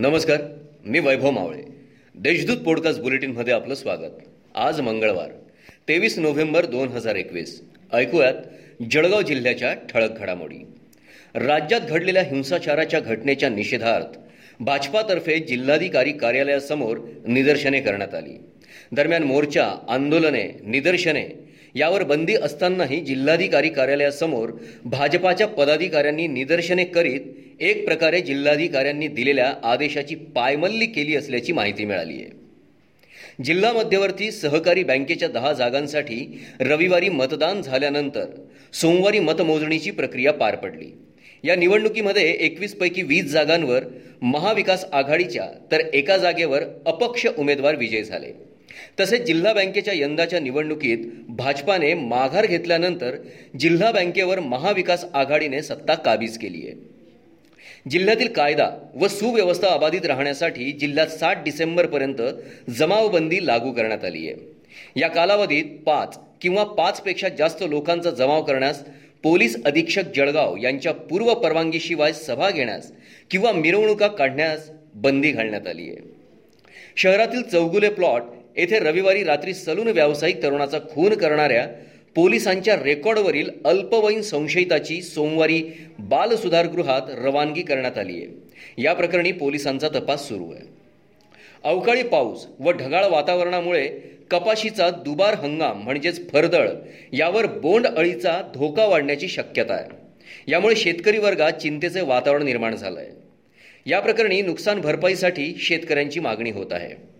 नमस्कार मी वैभव मावळे. देशदूत पॉडकास्ट बुलेटिनमध्ये आपलं स्वागत. आज मंगळवार तेवीस नोव्हेंबर दोन हजार एकवीस. ऐकूयात जळगाव जिल्ह्याच्या ठळक घडामोडी. राज्यात घडलेल्या हिंसाचाराच्या घटनेच्या निषेधार्थ भाजपातर्फे जिल्हाधिकारी कार्यालयासमोर निदर्शने करण्यात आली. दरम्यान मोर्चा आंदोलने निदर्शने यावर बंदी असतानाही जिल्हाधिकारी कार्यालयासमोर भाजपाच्या पदाधिकाऱ्यांनी निदर्शने करीत एक प्रकारे जिल्हाधिकाऱ्यांनी दिलेल्या आदेशाची पायमल्ली केली असल्याची माहिती मिळाली आहे. जिल्हा मध्यवर्ती सहकारी बँकेच्या दहा जागांसाठी रविवारी मतदान झाल्यानंतर सोमवारी मतमोजणीची प्रक्रिया पार पडली. या निवडणुकीमध्ये एकवीस पैकी वीस जागांवर महाविकास आघाडीच्या तर एका जागेवर अपक्ष उमेदवार विजयी झाले. तसेच जिल्हा बँकेच्या यंदाच्या निवडणुकीत भाजपाने माघार घेतल्यानंतर जिल्हा बँकेवर महाविकास आघाडीने सत्ता काबीज केली आहे. जिल्ह्यातील कायदा व सुव्यवस्था अबाधित राहण्यासाठी जिल्ह्यात सात डिसेंबरपर्यंत जमावबंदी लागू करण्यात आली आहे. या कालावधीत पाच किंवा पाचपेक्षा जास्त लोकांचा जमाव करण्यास पोलीस अधीक्षक जळगाव यांच्या पूर्व परवानगीशिवाय सभा घेण्यास किंवा मिरवणुका काढण्यास बंदी घालण्यात आली आहे. शहरातील चौगुले प्लॉट येथे रविवारी रात्री सलून व्यावसायिक तरुणाचा खून करणाऱ्या पोलिसांच्या रेकॉर्डवरील अल्पवयीन संशयिताची सोमवारी बालसुधारगृहात रवानगी करण्यात आली आहे. या प्रकरणी पोलिसांचा तपास सुरू आहे. अवकाळी पाऊस व ढगाळ वातावरणामुळे कपाशीचा दुबार हंगाम म्हणजेच फरदळ यावर बोंड अळीचा धोका वाढण्याची शक्यता आहे. यामुळे शेतकरी वर्गात चिंतेचे वातावरण निर्माण झालं आहे या प्रकरणी नुकसान भरपाईसाठी शेतकऱ्यांची मागणी होत आहे.